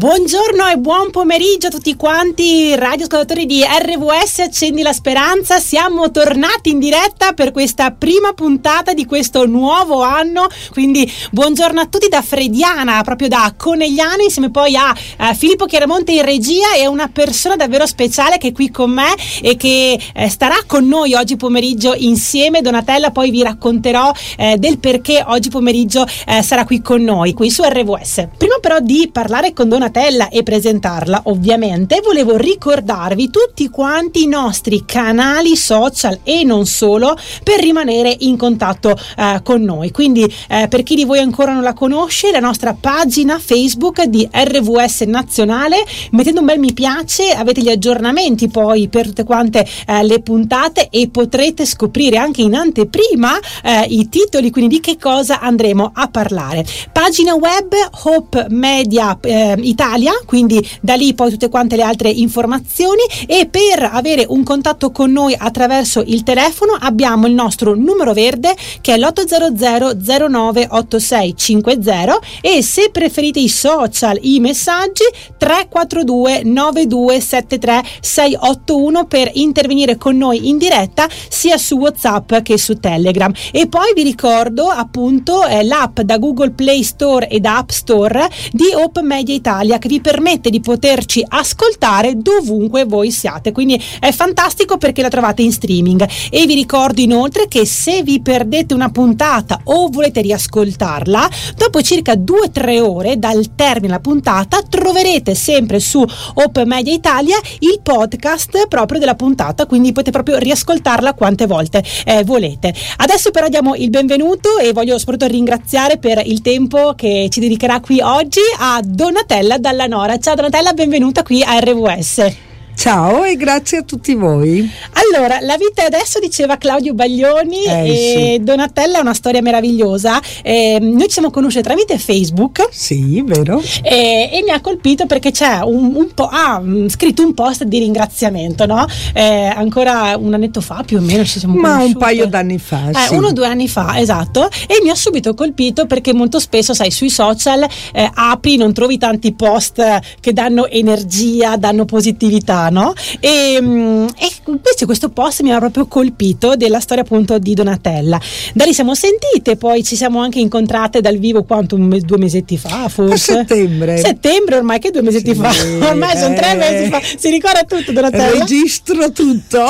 Buongiorno e buon pomeriggio a tutti quanti radioascoltatori di RVS Accendi la Speranza. Siamo tornati in diretta per questa prima puntata di questo nuovo anno. Quindi buongiorno a tutti da Frediana, proprio da Conegliano, insieme poi a, a Filippo Chiaramonte in regia e una persona davvero speciale che è qui con me e che eh, starà con noi oggi pomeriggio insieme. Donatella, poi vi racconterò eh, del perché oggi pomeriggio eh, sarà qui con noi, qui su RVS. Prima però di parlare con Donatella Donatella e presentarla, ovviamente, volevo ricordarvi tutti quanti i nostri canali social e non solo per rimanere in contatto eh, con noi. Quindi, eh, per chi di voi ancora non la conosce, la nostra pagina Facebook di RVS Nazionale, mettendo un bel mi piace, avete gli aggiornamenti poi per tutte quante eh, le puntate e potrete scoprire anche in anteprima eh, i titoli, quindi di che cosa andremo a parlare. Pagina web Hope Media eh, Italia, quindi da lì poi tutte quante le altre informazioni. E per avere un contatto con noi attraverso il telefono abbiamo il nostro numero verde che è l'800 09 8650 e se preferite i social, i messaggi 342 9273 681 per intervenire con noi in diretta sia su WhatsApp che su Telegram. E poi vi ricordo appunto eh, l'app da Google Play Store e da App Store di Open Media Italia Italia che vi permette di poterci ascoltare dovunque voi siate. Quindi è fantastico perché la trovate in streaming. E vi ricordo inoltre che se vi perdete una puntata o volete riascoltarla, dopo circa 2-3 ore dal termine della puntata troverete sempre su Open Media Italia il podcast proprio della puntata, quindi potete proprio riascoltarla quante volte eh, volete. Adesso però diamo il benvenuto e voglio soprattutto ringraziare per il tempo che ci dedicherà qui oggi a Donatella Dalla Nora. Ciao Donatella, benvenuta qui a RWS. Ciao e grazie a tutti voi. Allora, la vita adesso diceva Claudio Baglioni eh, e sì. Donatella è una storia meravigliosa. Eh, noi ci siamo conosciute tramite Facebook. Sì, vero. E, e mi ha colpito perché c'è un, un po'. Ha ah, scritto un post di ringraziamento, no? Eh, ancora un annetto fa più o meno ci siamo Ma un paio d'anni fa. Eh, sì. Uno o due anni fa, esatto. E mi ha subito colpito perché molto spesso, sai, sui social eh, apri, non trovi tanti post che danno energia, danno positività no? E, mm, e invece questo post mi ha proprio colpito della storia appunto di Donatella. Da lì siamo sentite, poi ci siamo anche incontrate dal vivo quanto un due mesetti fa, forse. A settembre. Settembre ormai che due mesetti sì, fa. Ormai eh, sono tre mesi fa. Si ricorda tutto Donatella? Registro tutto.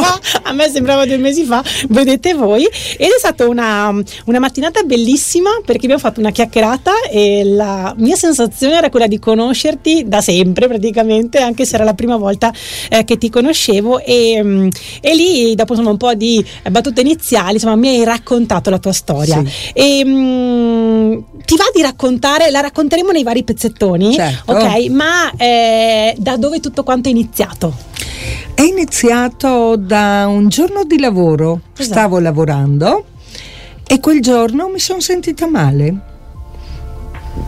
A me sembrava due mesi fa, vedete voi. Ed è stata una, una mattinata bellissima perché abbiamo fatto una chiacchierata e la mia sensazione era quella di conoscerti da sempre praticamente, anche se era la prima volta eh, che ti conoscevo e, mm, e, lì dopo insomma un po' di battute iniziali insomma mi hai raccontato la tua storia sì. e mh, mm, ti va di raccontare la racconteremo nei vari pezzettoni certo. ok ma eh, da dove tutto quanto è iniziato? È iniziato da un giorno di lavoro, esatto. stavo lavorando e quel giorno mi sono sentita male.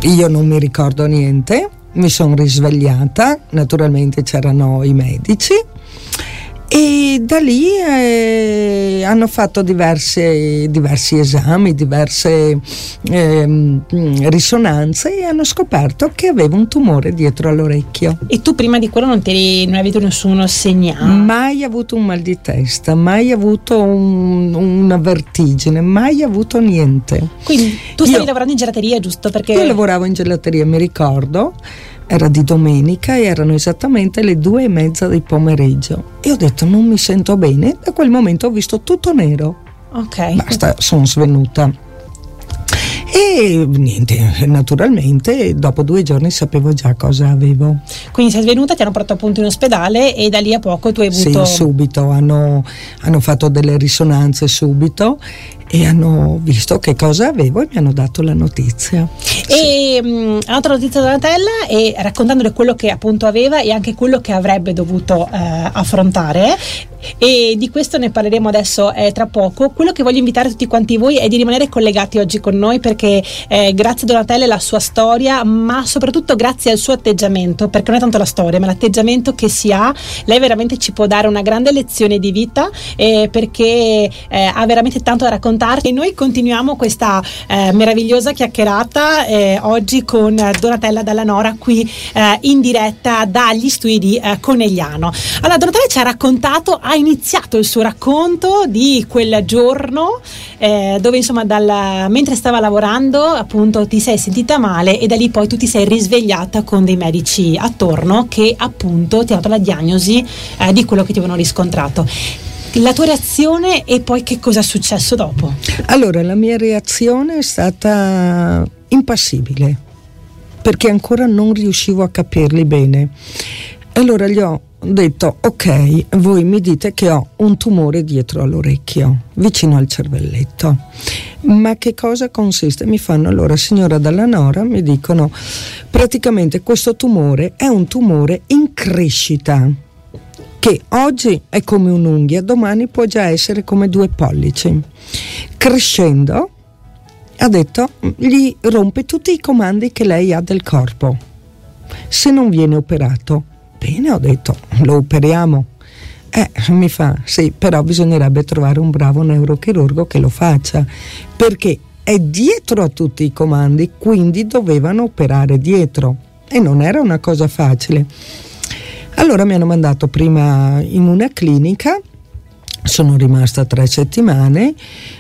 Io non mi ricordo niente, mi sono risvegliata, naturalmente c'erano i medici e da lì eh, hanno fatto diverse, diversi esami, diverse eh, risonanze e hanno scoperto che avevo un tumore dietro all'orecchio. E tu prima di quello non, ti, non hai avuto nessuno segnale? Mai avuto un mal di testa, mai avuto un, una vertigine, mai avuto niente. Quindi tu stavi io, lavorando in gelateria, giusto? Perché... Io lavoravo in gelateria, mi ricordo era di domenica e erano esattamente le due e mezza del pomeriggio. E ho detto non mi sento bene. Da quel momento ho visto tutto nero. Ok. Basta sono svenuta. E niente, naturalmente dopo due giorni sapevo già cosa avevo. Quindi sei svenuta, ti hanno portato appunto in ospedale e da lì a poco tu hai avuto... Sì, subito, hanno, hanno fatto delle risonanze subito e hanno visto che cosa avevo e mi hanno dato la notizia. E sì. mh, un'altra notizia da Donatella e raccontandole quello che appunto aveva e anche quello che avrebbe dovuto eh, affrontare e di questo ne parleremo adesso eh, tra poco. Quello che voglio invitare tutti quanti voi è di rimanere collegati oggi con noi perché eh, grazie a Donatella e la sua storia, ma soprattutto grazie al suo atteggiamento, perché non è tanto la storia, ma l'atteggiamento che si ha, lei veramente ci può dare una grande lezione di vita eh, perché eh, ha veramente tanto da raccontare raccontarci. E noi continuiamo questa eh, meravigliosa chiacchierata eh, oggi con Donatella Dalla Nora qui eh, in diretta dagli studi di eh, Conegliano. Allora, Donatella ci ha raccontato, ha iniziato il suo racconto di quel giorno eh, dove insomma dal, mentre stava lavorando appunto ti sei sentita male e da lì poi tu ti sei risvegliata con dei medici attorno che appunto ti hanno dato la diagnosi eh, di quello che ti avevano riscontrato la tua reazione e poi che cosa è successo dopo? Allora, la mia reazione è stata impassibile perché ancora non riuscivo a capirli bene. Allora gli ho detto ok, voi mi dite che ho un tumore dietro all'orecchio, vicino al cervelletto. Ma che cosa consiste? Mi fanno allora, signora Dalla Nora, mi dicono praticamente questo tumore è un tumore in crescita che oggi è come un'unghia, domani può già essere come due pollici. Crescendo, ha detto, gli rompe tutti i comandi che lei ha del corpo. Se non viene operato, bene, ho detto, lo operiamo. Eh, mi fa, sì, però bisognerebbe trovare un bravo neurochirurgo che lo faccia, perché è dietro a tutti i comandi, quindi dovevano operare dietro e non era una cosa facile. Allora mi hanno mandato prima in una clinica, sono rimasta tre settimane,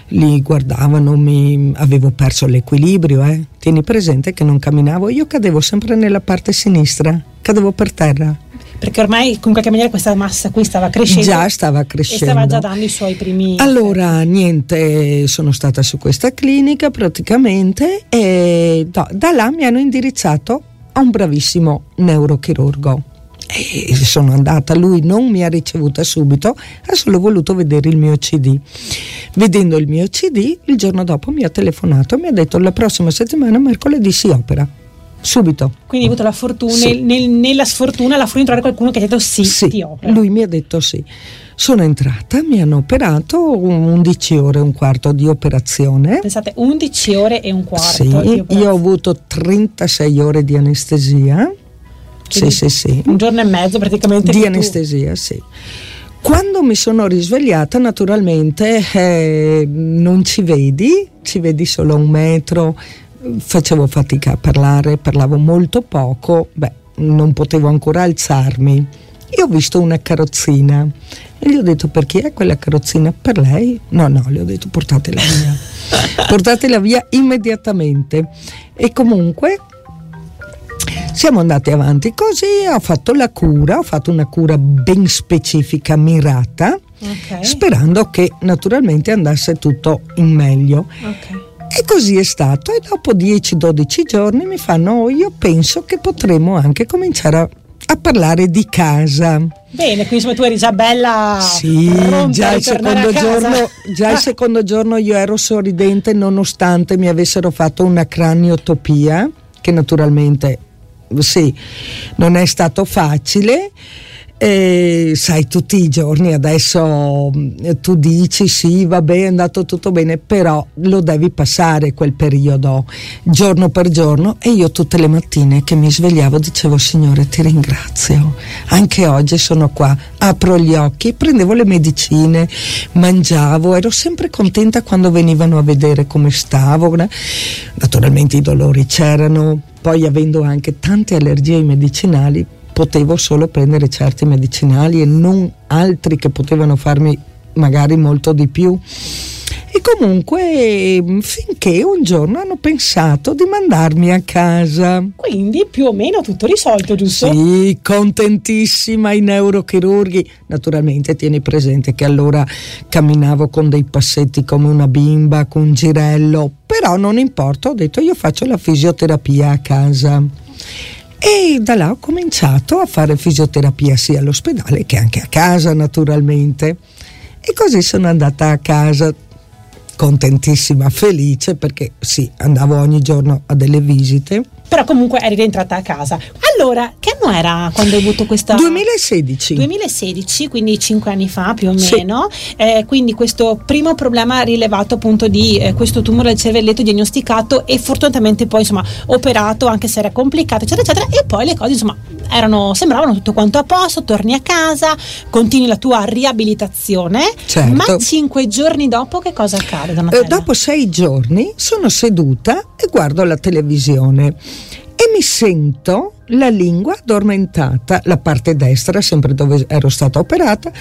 li guardavano, mi, avevo perso l'equilibrio, eh. tieni presente che non camminavo, io cadevo sempre nella parte sinistra, cadevo per terra. Perché ormai in qualche maniera questa massa qui stava crescendo. Già stava crescendo. E stava già dando i suoi primi... Allora, niente, sono stata su questa clinica praticamente e da, da là mi hanno indirizzato a un bravissimo neurochirurgo e sono andata, lui non mi ha ricevuta subito, ha solo voluto vedere il mio CD. Vedendo il mio CD, il giorno dopo mi ha telefonato e mi ha detto la prossima settimana, mercoledì, si opera. Subito. Quindi hai avuto la fortuna, sì. nel, nella sfortuna, la fortuna di trovare qualcuno che ti ha detto sì, sì, ti opera. Lui mi ha detto sì. Sono entrata, mi hanno operato 11 ore e un quarto di operazione. Pensate, 11 ore e un quarto. Sì, io ho avuto 36 ore di anestesia sì, sì, sì. Un giorno e mezzo praticamente. Di anestesia, tu. sì. Quando mi sono risvegliata, naturalmente eh, non ci vedi, ci vedi solo un metro, facevo fatica a parlare, parlavo molto poco, beh, non potevo ancora alzarmi. Io ho visto una carrozzina e gli ho detto per chi è quella carrozzina? Per lei? No, no, le ho detto portatela via. portatela via immediatamente. E comunque siamo andati avanti così, ho fatto la cura, ho fatto una cura ben specifica, mirata, okay. sperando che naturalmente andasse tutto in meglio. Okay. E così è stato e dopo 10-12 giorni mi fanno, oh, io penso che potremmo anche cominciare a, a parlare di casa. Bene, quindi insomma tu eri già bella. Sì, già il, giorno, già il secondo giorno io ero sorridente nonostante mi avessero fatto una craniotopia, che naturalmente sì, non è stato facile. E sai, tutti i giorni adesso mm, tu dici sì, vabbè, è andato tutto bene, però lo devi passare quel periodo giorno per giorno. E io tutte le mattine che mi svegliavo dicevo Signore ti ringrazio, anche oggi sono qua, apro gli occhi, prendevo le medicine, mangiavo, ero sempre contenta quando venivano a vedere come stavo, naturalmente i dolori c'erano, poi avendo anche tante allergie ai medicinali potevo solo prendere certi medicinali e non altri che potevano farmi magari molto di più. E comunque finché un giorno hanno pensato di mandarmi a casa. Quindi più o meno tutto risolto, giusto? Sì, contentissima i neurochirurghi. Naturalmente tieni presente che allora camminavo con dei passetti come una bimba, con un girello, però non importa, ho detto io faccio la fisioterapia a casa. E da là ho cominciato a fare fisioterapia sia all'ospedale che anche a casa naturalmente. E così sono andata a casa contentissima, felice perché sì, andavo ogni giorno a delle visite. Però comunque eri rientrata a casa. Allora, che anno era quando hai avuto questa 2016 2016 quindi 5 anni fa più o meno. Sì. eh, quindi questo primo problema rilevato appunto di eh, questo tumore del cervelletto diagnosticato e fortunatamente poi insomma operato anche se era complicato eccetera eccetera e poi le cose insomma erano, sembravano tutto quanto a posto torni a casa continui la tua riabilitazione. Certo. ma 5 giorni dopo che cosa accade eh, dopo 6 giorni sono seduta e guardo la televisione mi sento la lingua addormentata, la parte destra, sempre dove ero stata operata,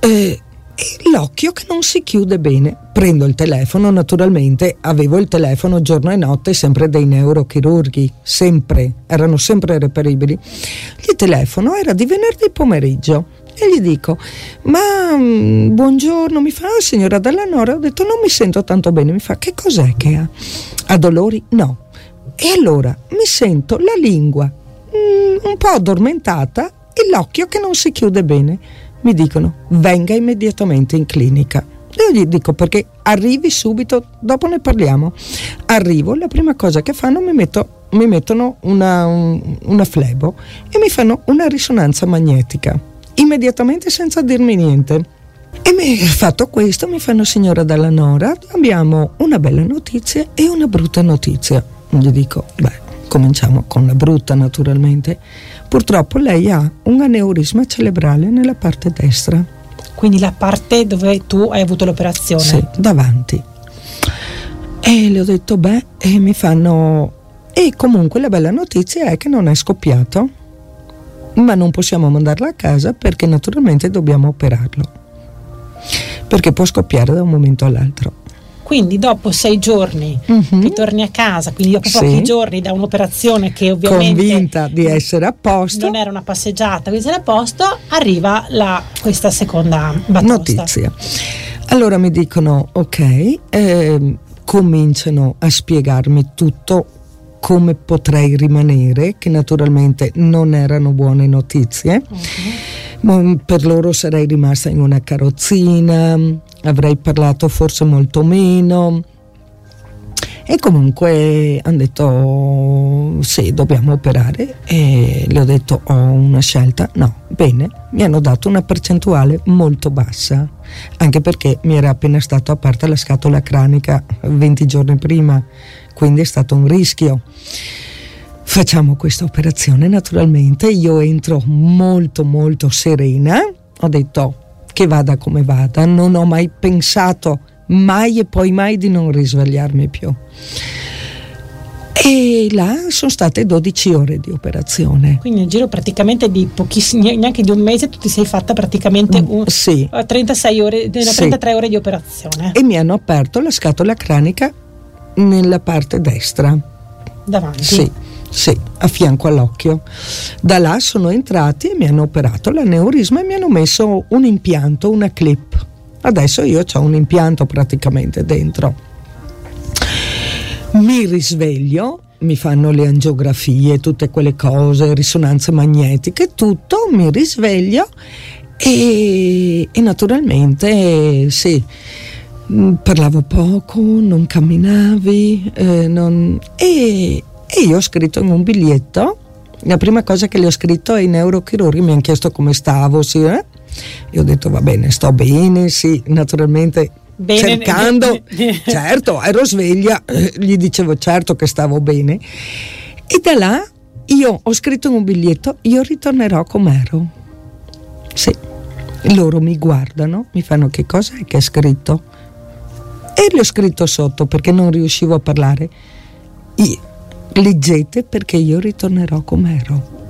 eh, e l'occhio che non si chiude bene. Prendo il telefono, naturalmente avevo il telefono giorno e notte sempre dei neurochirurghi, sempre, erano sempre reperibili. Gli telefono, era di venerdì pomeriggio e gli dico ma mm, buongiorno mi fa signora Dalla Nora? Ho detto non mi sento tanto bene. Mi fa che cos'è che ha? Ha dolori? No e allora mi sento la lingua mm, un po' addormentata e l'occhio che non si chiude bene. Mi dicono venga immediatamente in clinica. Io gli dico perché arrivi subito, dopo ne parliamo. Arrivo, la prima cosa che fanno mi, metto, mi mettono una, un, una flebo e mi fanno una risonanza magnetica, immediatamente senza dirmi niente. E mi fatto questo, mi fanno signora Dalla Nora, abbiamo una bella notizia e una brutta notizia gli dico, beh, cominciamo con la brutta naturalmente. Purtroppo lei ha un aneurisma cerebrale nella parte destra. Quindi la parte dove tu hai avuto l'operazione? Sì, davanti. E le ho detto, beh, e mi fanno... E comunque la bella notizia è che non è scoppiato, ma non possiamo mandarla a casa perché naturalmente dobbiamo operarlo. Perché può scoppiare da un momento all'altro. Quindi dopo sei giorni uh-huh. che torni a casa, quindi dopo sì. pochi giorni da un'operazione che ovviamente... Convinta di essere a posto. Non era una passeggiata, quindi era a posto, arriva la, questa seconda batosta. Notizia. Allora mi dicono, ok, eh, cominciano a spiegarmi tutto come potrei rimanere, che naturalmente non erano buone notizie. Uh-huh. Per loro sarei rimasta in una carrozzina, avrei parlato forse molto meno. E comunque hanno detto sì, dobbiamo operare e le ho detto ho una scelta. No, bene, mi hanno dato una percentuale molto bassa, anche perché mi era appena stato aperta la scatola cranica 20 giorni prima, quindi è stato un rischio. Facciamo questa operazione naturalmente, io entro molto molto serena, ho detto che vada come vada, non ho mai pensato mai e poi mai di non risvegliarmi più. E là sono state 12 ore di operazione. Quindi nel giro praticamente di pochissimi, neanche di un mese, tu ti sei fatta praticamente mm, un, sì. 36 ore, 33 sì. ore di operazione. E mi hanno aperto la scatola cranica nella parte destra. Davanti? Sì sì, a fianco all'occhio. Da là sono entrati e mi hanno operato l'aneurisma e mi hanno messo un impianto, una clip. Adesso io ho un impianto praticamente dentro. Mi risveglio, mi fanno le angiografie, tutte quelle cose, risonanze magnetiche, tutto, mi risveglio e, e naturalmente sì mm, parlavo poco, non camminavi eh, non... E, e io ho scritto in un biglietto, la prima cosa che le ho scritto ai neurochirurghi mi hanno chiesto come stavo, sì, eh? E ho detto va bene, sto bene, sì, naturalmente bene, cercando, certo, ero sveglia, eh, gli dicevo certo che stavo bene. E da là io ho scritto in un biglietto, io ritornerò com'ero. Sì, loro mi guardano, mi fanno che cosa è che hai scritto? E le ho scritto sotto perché non riuscivo a parlare. Io, leggete perché io ritornerò com'ero.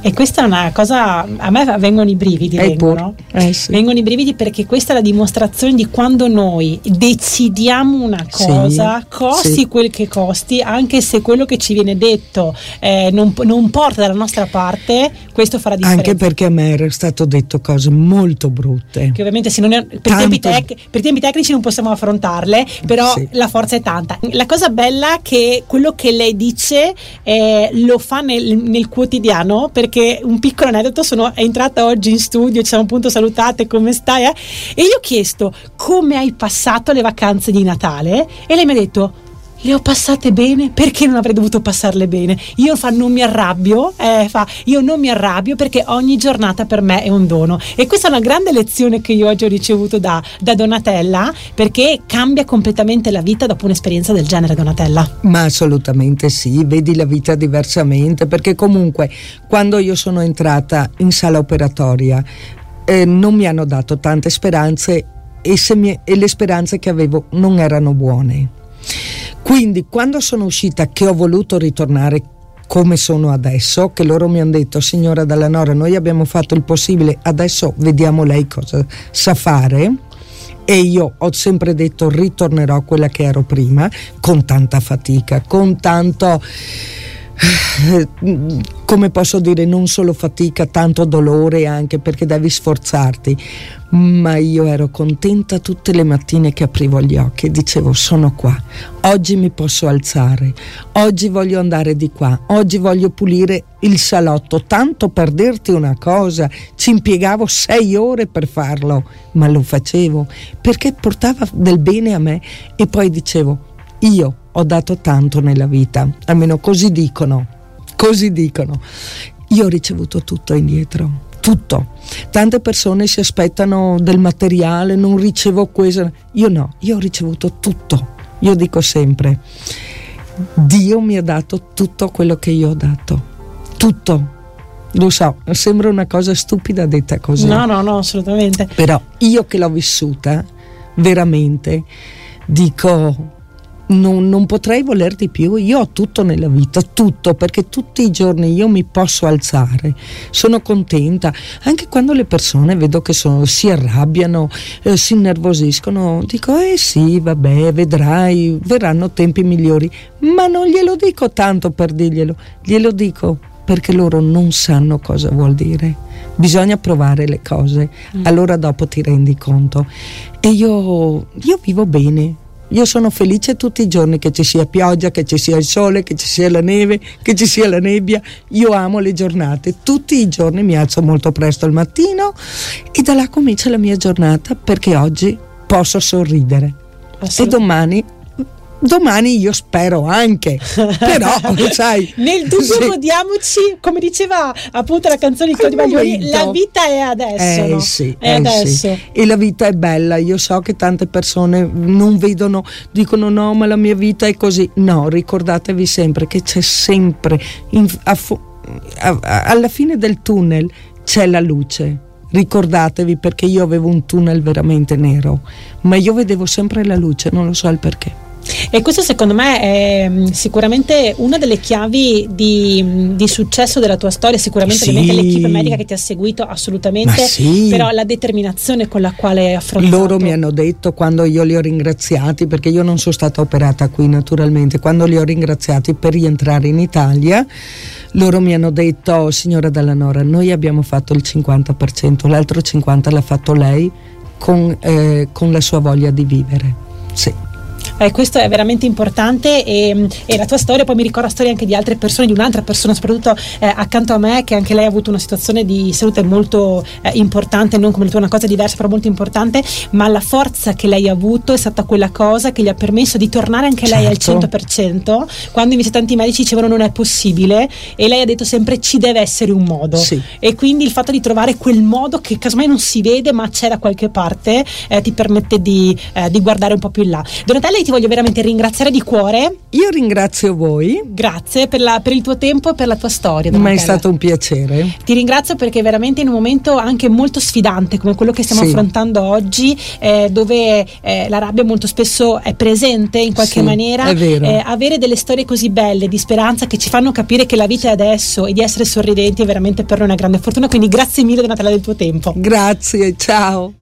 E questa è una cosa, a me vengono i brividi, eh vengono. Eh sì. vengono i brividi perché questa è la dimostrazione di quando noi decidiamo una cosa, sì, costi sì. quel che costi, anche se quello che ci viene detto eh, non, non, porta dalla nostra parte, questo farà differenza. Anche perché a me era stato detto cose molto brutte. Che ovviamente è, per, tempi tec, per, tempi tecnici non possiamo affrontarle, però la forza è tanta. La cosa bella è che quello che lei dice eh, lo fa nel, nel quotidiano perché un piccolo aneddoto sono entrata oggi in studio, ci siamo appunto salutate, come stai? Eh? E io ho chiesto come hai passato le vacanze di Natale e lei mi ha detto le ho passate bene? Perché non avrei dovuto passarle bene? Io fa non mi arrabbio eh, fa io non mi arrabbio perché ogni giornata per me è un dono. E questa è una grande lezione che io oggi ho ricevuto da, da Donatella perché cambia completamente la vita dopo un'esperienza del genere Donatella. Ma assolutamente sì vedi la vita diversamente perché comunque quando io sono entrata in sala operatoria eh, non mi hanno dato tante speranze e, mi, e le speranze che avevo non erano buone quindi quando sono uscita che ho voluto ritornare come sono adesso, che loro mi hanno detto signora Dalla Nora noi abbiamo fatto il possibile, adesso vediamo lei cosa sa fare. E io ho sempre detto ritornerò a quella che ero prima con tanta fatica, con tanto come posso dire, non solo fatica, tanto dolore anche perché devi sforzarti, ma io ero contenta tutte le mattine che aprivo gli occhi e dicevo sono qua, oggi mi posso alzare, oggi voglio andare di qua, oggi voglio pulire il salotto, tanto per dirti una cosa, ci impiegavo sei ore per farlo, ma lo facevo perché portava del bene a me e poi dicevo io ho dato tanto nella vita, almeno così dicono, così dicono. Io ho ricevuto tutto indietro, tutto. Tante persone si aspettano del materiale, non ricevo questo. Io no, io ho ricevuto tutto. Io dico sempre, Dio mi ha dato tutto quello che io ho dato. Tutto. Lo so, sembra una cosa stupida detta così. No, no, no, assolutamente. Però io che l'ho vissuta, veramente, dico non, non, potrei voler di più. Io ho tutto nella vita, tutto, perché tutti i giorni io mi posso alzare, sono contenta. Anche quando le persone vedo che sono, si arrabbiano, eh, si innervosiscono, dico, eh sì, vabbè, vedrai, verranno tempi migliori. Ma non glielo dico tanto per dirglielo, glielo dico perché loro non sanno cosa vuol dire. Bisogna provare le cose, mm. allora dopo ti rendi conto. E io, io vivo bene, io sono felice tutti i giorni che ci sia pioggia, che ci sia il sole, che ci sia la neve, che ci sia la nebbia. Io amo le giornate. Tutti i giorni mi alzo molto presto al mattino e da là comincia la mia giornata perché oggi posso sorridere. E domani domani io spero anche. Però sai nel dubbio sì. godiamoci come diceva appunto la canzone di Claudio Baglioni la vita è adesso eh, no? sì, è eh, adesso. Sì. e la vita è bella. Io so che tante persone non vedono dicono no ma la mia vita è così. No ricordatevi sempre che c'è sempre in, a, a, a, alla fine del tunnel c'è la luce. Ricordatevi perché io avevo un tunnel veramente nero ma io vedevo sempre la luce non lo so il perché e questo secondo me è mm, sicuramente una delle chiavi di, mm, di successo della tua storia, sicuramente sì. l'equipe medica che ti ha seguito assolutamente, sì. però la determinazione con la quale hai affrontato. Loro mi hanno detto quando io li ho ringraziati, perché io non sono stata operata qui naturalmente, quando li ho ringraziati per rientrare in Italia, loro mi hanno detto signora Dallanora, noi abbiamo fatto il 50%, l'altro 50% l'ha fatto lei con, eh, con la sua voglia di vivere. Sì. Eh, questo è veramente importante e, e, la tua storia, poi mi ricorda la storia anche di altre persone, di un'altra persona soprattutto eh, accanto a me che anche lei ha avuto una situazione di salute molto eh, importante, non come la tua una cosa diversa però molto importante, ma la forza che lei ha avuto è stata quella cosa che gli ha permesso di tornare anche certo. lei al 100% certo. quando invece tanti medici dicevano non è possibile e lei ha detto sempre ci deve essere un modo sì. e quindi il fatto di trovare quel modo che casomai non si vede ma c'è da qualche parte eh, ti permette di, eh, di guardare un po' più in là. Donatella ti voglio veramente ringraziare di cuore. Io ringrazio voi. Grazie per, la, per il tuo tempo e per la tua storia. Ma è stato un piacere. Ti ringrazio perché veramente in un momento anche molto sfidante come quello che stiamo sì. affrontando oggi, eh, dove eh, la rabbia molto spesso è presente in qualche sì, maniera, eh, avere delle storie così belle di speranza che ci fanno capire che la vita è adesso e di essere sorridenti è veramente per noi una grande fortuna. Quindi grazie mille Donatella del tuo tempo. Grazie, ciao.